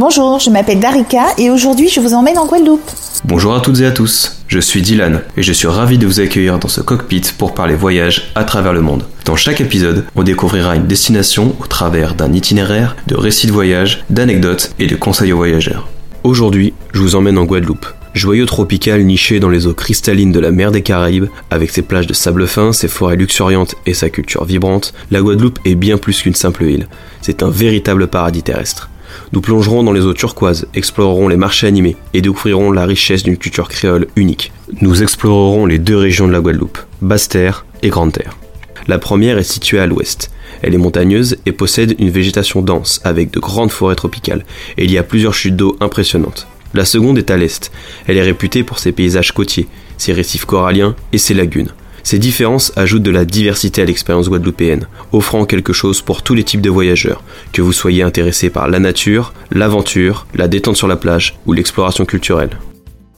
Bonjour, je m'appelle Darika et aujourd'hui je vous emmène en Guadeloupe. Bonjour à toutes et à tous, je suis Dylan et je suis ravi de vous accueillir dans ce cockpit pour parler voyage à travers le monde. Dans chaque épisode, on découvrira une destination au travers d'un itinéraire, de récits de voyage, d'anecdotes et de conseils aux voyageurs. Aujourd'hui, je vous emmène en Guadeloupe. Joyau tropical niché dans les eaux cristallines de la mer des Caraïbes, avec ses plages de sable fin, ses forêts luxuriantes et sa culture vibrante, la Guadeloupe est bien plus qu'une simple île. C'est un véritable paradis terrestre. Nous plongerons dans les eaux turquoises, explorerons les marchés animés et découvrirons la richesse d'une culture créole unique. Nous explorerons les deux régions de la Guadeloupe, Basse-Terre et Grande-Terre. La première est située à l'ouest. Elle est montagneuse et possède une végétation dense avec de grandes forêts tropicales il y a plusieurs chutes d'eau impressionnantes. La seconde est à l'est. Elle est réputée pour ses paysages côtiers, ses récifs coralliens et ses lagunes. Ces différences ajoutent de la diversité à l'expérience guadeloupéenne, offrant quelque chose pour tous les types de voyageurs, que vous soyez intéressé par la nature, l'aventure, la détente sur la plage ou l'exploration culturelle.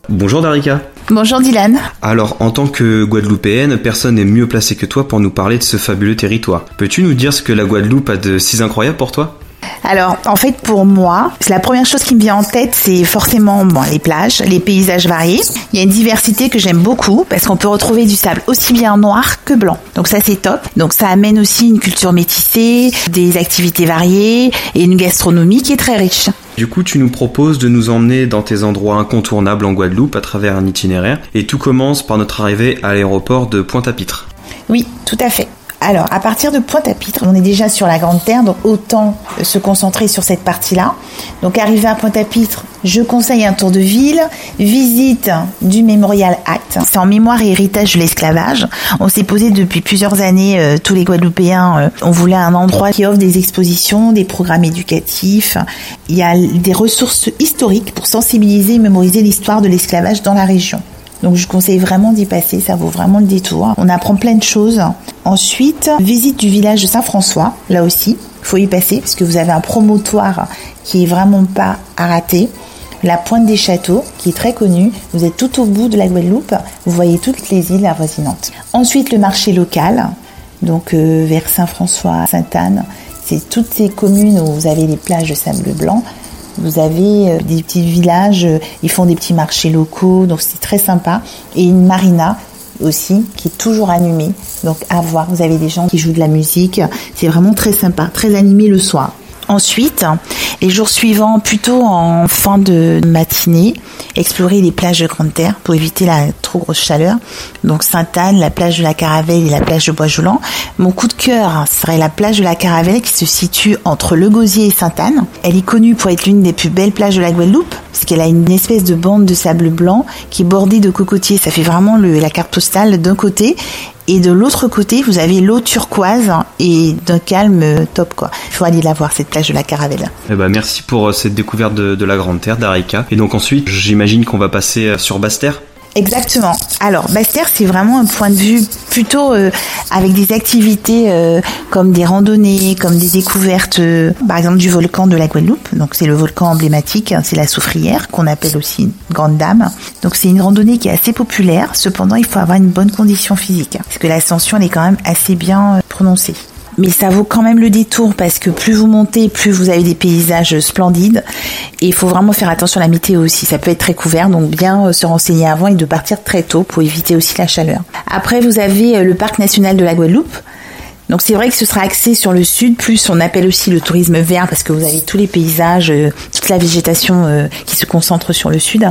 Bonjour Darika. Bonjour Dylan. Alors, en tant que Guadeloupéenne, personne n'est mieux placé que toi pour nous parler de ce fabuleux territoire. Peux-tu nous dire ce que la Guadeloupe a de si incroyable pour toi? Alors, en fait, pour moi, la première chose qui me vient en tête, c'est forcément bon, les plages, les paysages variés. Il y a une diversité que j'aime beaucoup parce qu'on peut retrouver du sable aussi bien noir que blanc. Donc ça, c'est top. Donc ça amène aussi une culture métissée, des activités variées et une gastronomie qui est très riche. Du coup, tu nous proposes de nous emmener dans tes endroits incontournables en Guadeloupe à travers un itinéraire. Et tout commence par notre arrivée à l'aéroport de Pointe-à-Pitre. Oui, tout à fait. Alors, à partir de Pointe-à-Pitre, on est déjà sur la Grande Terre, donc autant se concentrer sur cette partie-là. Donc, arrivé à Pointe-à-Pitre, je conseille un tour de ville, visite du Mémorial Act. C'est en mémoire et héritage de l'esclavage. On s'est posé depuis plusieurs années, euh, tous les Guadeloupéens, euh, on voulait un endroit qui offre des expositions, des programmes éducatifs. Il y a des ressources historiques pour sensibiliser et mémoriser l'histoire de l'esclavage dans la région. Donc je conseille vraiment d'y passer, ça vaut vraiment le détour. On apprend plein de choses. Ensuite, visite du village de Saint-François, là aussi, il faut y passer parce que vous avez un promontoire qui est vraiment pas à rater. La pointe des châteaux, qui est très connue. Vous êtes tout au bout de la Guadeloupe. Vous voyez toutes les îles avoisinantes. Ensuite, le marché local, donc euh, vers Saint-François, Sainte-Anne. C'est toutes ces communes où vous avez les plages de sable blanc. Vous avez euh, des petits villages, euh, ils font des petits marchés locaux, donc c'est très sympa. Et une marina aussi qui est toujours animée, donc à voir. Vous avez des gens qui jouent de la musique, c'est vraiment très sympa, très animé le soir. Ensuite, les jours suivants, plutôt en fin de matinée, explorer les plages de Grande Terre pour éviter la trop grosse chaleur. Donc Sainte-Anne, la plage de la Caravelle et la plage de Bois-Joulan. Mon coup de cœur serait la plage de la Caravelle qui se situe entre Le Gosier et Sainte-Anne. Elle est connue pour être l'une des plus belles plages de la Guadeloupe parce qu'elle a une espèce de bande de sable blanc qui est bordée de cocotiers. Ça fait vraiment le, la carte postale d'un côté et de l'autre côté, vous avez l'eau turquoise et d'un calme top quoi. Il faut aller la voir cette plage de la Caravelle. Eh ben, merci pour euh, cette découverte de, de la Grande Terre d'Arica. Et donc ensuite, j'imagine qu'on va passer euh, sur Basse-Terre Exactement. Alors, Basse-Terre, c'est vraiment un point de vue plutôt euh, avec des activités euh, comme des randonnées, comme des découvertes, euh, par exemple du volcan de la Guadeloupe. Donc, c'est le volcan emblématique, hein, c'est la Soufrière, qu'on appelle aussi Grande Dame. Donc, c'est une randonnée qui est assez populaire. Cependant, il faut avoir une bonne condition physique, parce que l'ascension, elle est quand même assez bien prononcée mais ça vaut quand même le détour parce que plus vous montez, plus vous avez des paysages splendides. Et il faut vraiment faire attention à la météo aussi. Ça peut être très couvert, donc bien euh, se renseigner avant et de partir très tôt pour éviter aussi la chaleur. Après, vous avez euh, le parc national de la Guadeloupe. Donc c'est vrai que ce sera axé sur le sud, plus on appelle aussi le tourisme vert parce que vous avez tous les paysages, euh, toute la végétation euh, qui se concentre sur le sud.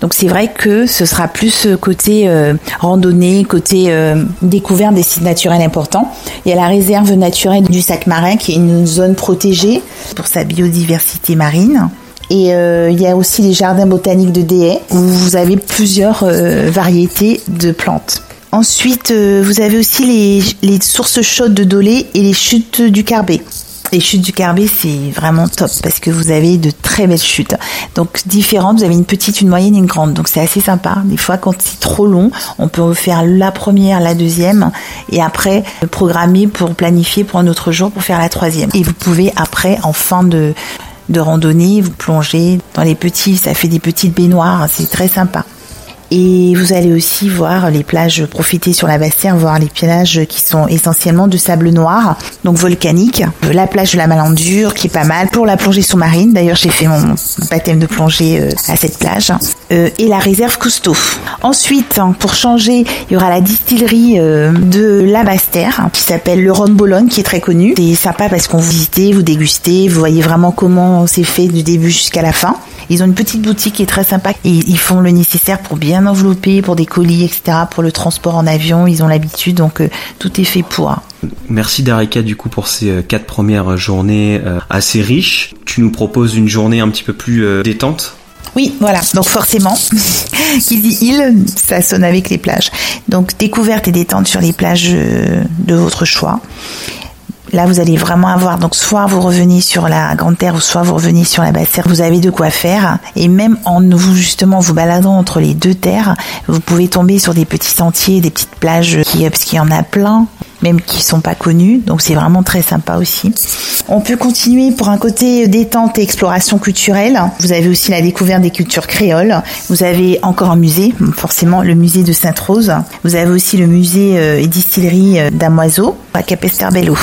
Donc c'est vrai que ce sera plus euh, côté randonnée, côté découverte des sites naturels importants. Il y a la réserve naturelle du sac marin qui est une zone protégée pour sa biodiversité marine. Et il y a aussi les jardins botaniques de Déhay où vous avez plusieurs variétés de plantes. Ensuite, euh, vous avez aussi les, sources chaudes de Dolé et les chutes du Carbet. Les chutes du Carbet, c'est vraiment top parce que vous avez de très belles chutes. Donc différentes, vous avez une petite, une moyenne et une grande. Donc c'est assez sympa. Des fois, quand c'est trop long, on peut faire la première, la deuxième et après programmer pour planifier pour un autre jour pour faire la troisième. Et vous pouvez après, en fin de, de randonnée, vous plonger dans les petits, ça fait des petites baignoires, c'est très sympa. Et vous allez aussi voir les plages, profiter sur la Bastère, voir les plages qui sont essentiellement de sable noir, donc volcanique. La plage de la Malandure qui est pas mal pour la plongée sous-marine. D'ailleurs, j'ai fait mon baptême de plongée euh, à cette plage. Euh, et la réserve Cousteau. Ensuite, hein, pour changer, il y aura la distillerie euh, de la Bastère qui s'appelle le Rhum Bologne qui est très connu. C'est sympa parce qu'on vous visitez, vous dégustez, vous voyez vraiment comment c'est fait du début jusqu'à la fin. Ils ont une petite boutique qui est très sympa et ils font le nécessaire pour bien envelopper, pour des colis, etc., pour le transport en avion. Ils ont l'habitude, donc euh, tout est fait pour. Merci Darika du coup pour ces euh, quatre premières journées euh, assez riches. Tu nous proposes une journée un petit peu plus détente? Oui, voilà. Donc forcément, qui dit île, ça sonne avec les plages. Donc découverte et détente sur les plages de votre choix. Là, vous allez vraiment avoir, donc soit vous revenez sur la Grande Terre, ou soit vous revenez sur la Basse Terre. Vous avez de quoi faire. Et même en vous, justement, vous baladant entre les deux terres, vous pouvez tomber sur des petits sentiers, des petites plages, qui, parce qu'il y en a plein même qui sont pas connues, donc c'est vraiment très sympa aussi. On peut continuer pour un côté détente et exploration culturelle. Vous avez aussi la découverte des cultures créoles. Vous avez encore un musée, forcément le musée de Sainte-Rose. Vous avez aussi le musée euh, et distillerie euh, d'Amoiseau à Capesterbello.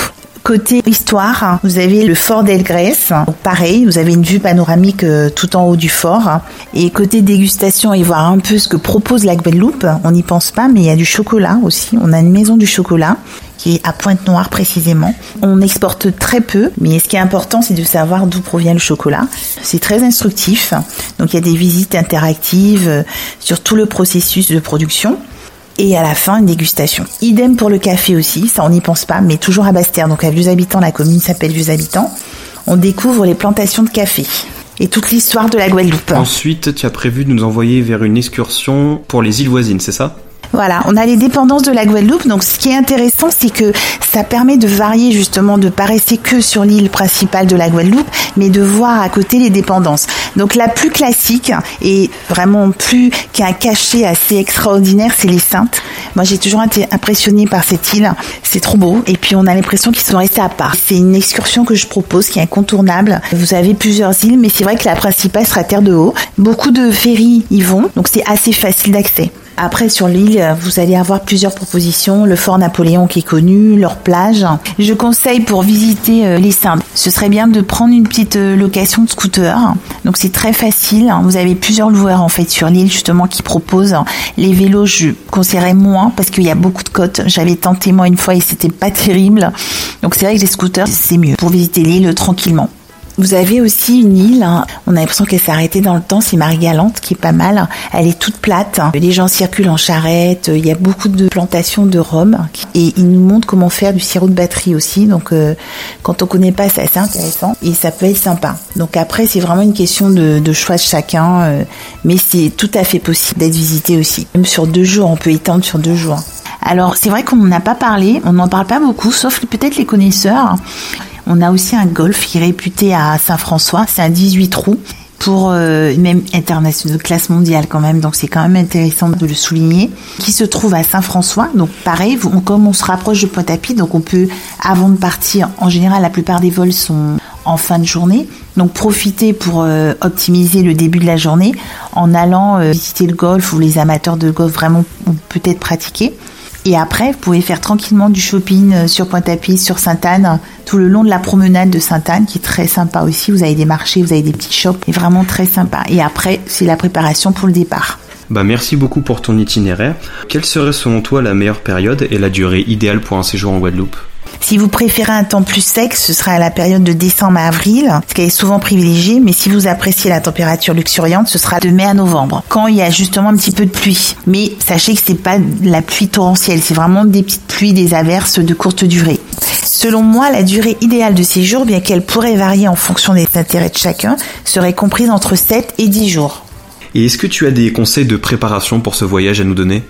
Côté histoire, vous avez le fort d'Elgrès. Pareil, vous avez une vue panoramique euh, tout en haut du fort. Et côté dégustation et voir un peu ce que propose la Guadeloupe, on n'y pense pas, mais il y a du chocolat aussi. On a une maison du chocolat qui est à Pointe-Noire précisément. On exporte très peu, mais ce qui est important, c'est de savoir d'où provient le chocolat. C'est très instructif. Donc il y a des visites interactives euh, sur tout le processus de production et à la fin une dégustation. Idem pour le café aussi, ça on n'y pense pas, mais toujours à Bastère, donc à Vieux Habitants, la commune s'appelle Vieux Habitants. On découvre les plantations de café et toute l'histoire de la Guadeloupe. Ensuite, tu as prévu de nous envoyer vers une excursion pour les îles voisines, c'est ça? Voilà, on a les dépendances de la Guadeloupe. Donc, ce qui est intéressant, c'est que ça permet de varier justement, de pas rester que sur l'île principale de la Guadeloupe, mais de voir à côté les dépendances. Donc, la plus classique et vraiment plus qui a un cachet assez extraordinaire, c'est les Saintes. Moi, j'ai toujours été impressionnée par cette île. C'est trop beau. Et puis, on a l'impression qu'ils sont restés à part. C'est une excursion que je propose qui est incontournable. Vous avez plusieurs îles, mais c'est vrai que la principale sera Terre de Haut. Beaucoup de ferries y vont, donc c'est assez facile d'accès. Après, sur l'île, vous allez avoir plusieurs propositions. Le fort Napoléon qui est connu, leur plage. Je conseille pour visiter euh, les Saintes, ce serait bien de prendre une petite euh, location de scooter. Donc c'est très facile. Vous avez plusieurs loueurs en fait sur l'île justement qui proposent. Les vélos, je conseillerais moins parce qu'il y a beaucoup de côtes. J'avais tenté moi une fois et c'était pas terrible. Donc c'est vrai que les scooters, c'est mieux pour visiter l'île tranquillement. Vous avez aussi une île, hein. on a l'impression qu'elle s'est arrêtée dans le temps, c'est Marie-Galante qui est pas mal. Elle est toute plate, les gens circulent en charrette, il y a beaucoup de plantations de rhum et ils nous montrent comment faire du sirop de batterie aussi. Donc euh, quand on connaît pas, c'est assez intéressant et ça peut être sympa. Donc après, c'est vraiment une question de, choix de chacun, euh, mais c'est tout à fait possible d'être visité aussi. Même sur deux jours, on peut étendre sur deux jours. Alors c'est vrai qu'on n'en a pas parlé, on n'en parle pas beaucoup, sauf peut-être les connaisseurs. On a aussi un golf qui est réputé à Saint-François, c'est un 18 trous pour euh, même international de classe mondiale quand même, donc c'est quand même intéressant de le souligner, qui se trouve à Saint-François. Donc pareil, comme on se rapproche de Pointe-à-Pitre, donc on peut, avant de partir, en général la plupart des vols sont en fin de journée, donc profitez pour euh, optimiser le début de la journée en allant euh, visiter le golf ou les amateurs de golf vraiment peut-être pratiquer. Et après, vous pouvez faire tranquillement du shopping euh, sur Pointe-à-Pitre, sur Sainte-Anne, tout le long de la promenade de Sainte-Anne, qui est très sympa aussi. Vous avez des marchés, vous avez des petits shops, et vraiment très sympa. Et après, c'est la préparation pour le départ. Bah merci beaucoup pour ton itinéraire. Quelle serait selon toi la meilleure période et la durée idéale pour un séjour en Guadeloupe? Si vous préférez un temps plus sec, ce sera à la période de décembre à avril, ce qui est souvent privilégié, mais si vous appréciez la température luxuriante, ce sera de mai à novembre, quand il y a justement un petit peu de pluie. Mais sachez que c'est pas la pluie torrentielle, c'est vraiment des petites pluies, des averses de courte durée. Selon moi, la durée idéale de séjour, bien qu'elle pourrait varier en fonction des intérêts de chacun, serait comprise entre 7 et 10 jours. Et est-ce que tu as des conseils de préparation pour ce voyage à nous donner?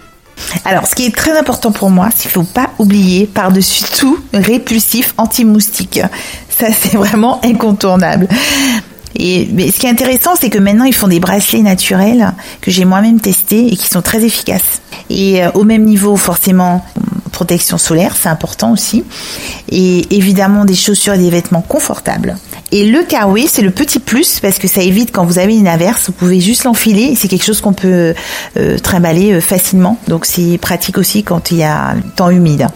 Alors, ce qui est très important pour moi, c'est qu'il ne faut pas oublier par-dessus tout répulsif anti-moustique. Ça, c'est vraiment incontournable. Et ce qui est intéressant, c'est que maintenant ils font des bracelets naturels que j'ai moi-même testés et qui sont très efficaces. Et euh, au même niveau, forcément, protection solaire, c'est important aussi. Et évidemment des chaussures et des vêtements confortables. Et le carway, c'est le petit plus parce que ça évite quand vous avez une averse, vous pouvez juste l'enfiler c'est quelque chose qu'on peut euh, trimballer euh, facilement. Donc c'est pratique aussi quand il y a temps humide.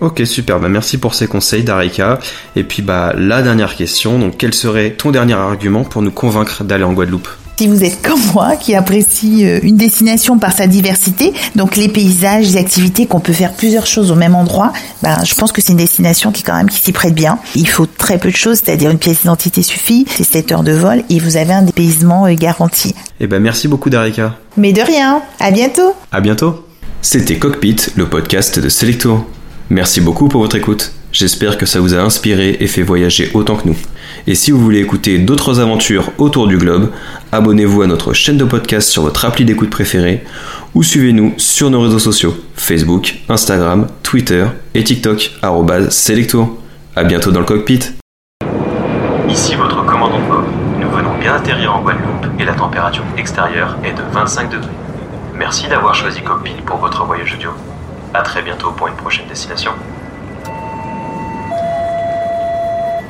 Ok super, bah merci pour ces conseils Darika. Et puis bah la dernière question, donc quel serait ton dernier argument pour nous convaincre d'aller en Guadeloupe? Si vous êtes comme moi, qui apprécie euh, une destination par sa diversité, donc les paysages, les activités, qu'on peut faire plusieurs choses au même endroit, ben, je pense que c'est une destination qui quand même qui s'y prête bien. Il faut très peu de choses, c'est-à-dire une pièce d'identité suffit, c'est 7 heures de vol et vous avez un dépaysement euh, garanti. Eh ben merci beaucoup Darika. Mais de rien, à bientôt. À bientôt. C'était Cockpit, le podcast de Selecto. Merci beaucoup pour votre écoute. J'espère que ça vous a inspiré et fait voyager autant que nous. Et si vous voulez écouter d'autres aventures autour du globe, abonnez-vous à notre chaîne de podcast sur votre appli d'écoute préférée ou suivez-nous sur nos réseaux sociaux Facebook, Instagram, Twitter et TikTok @selecto. À bientôt dans le cockpit. Ici votre commandant de. Nous venons bien atterrir en Guadeloupe et la température extérieure est de 25 degrés. Merci d'avoir choisi Cockpit pour votre voyage audio. À très bientôt pour une prochaine destination.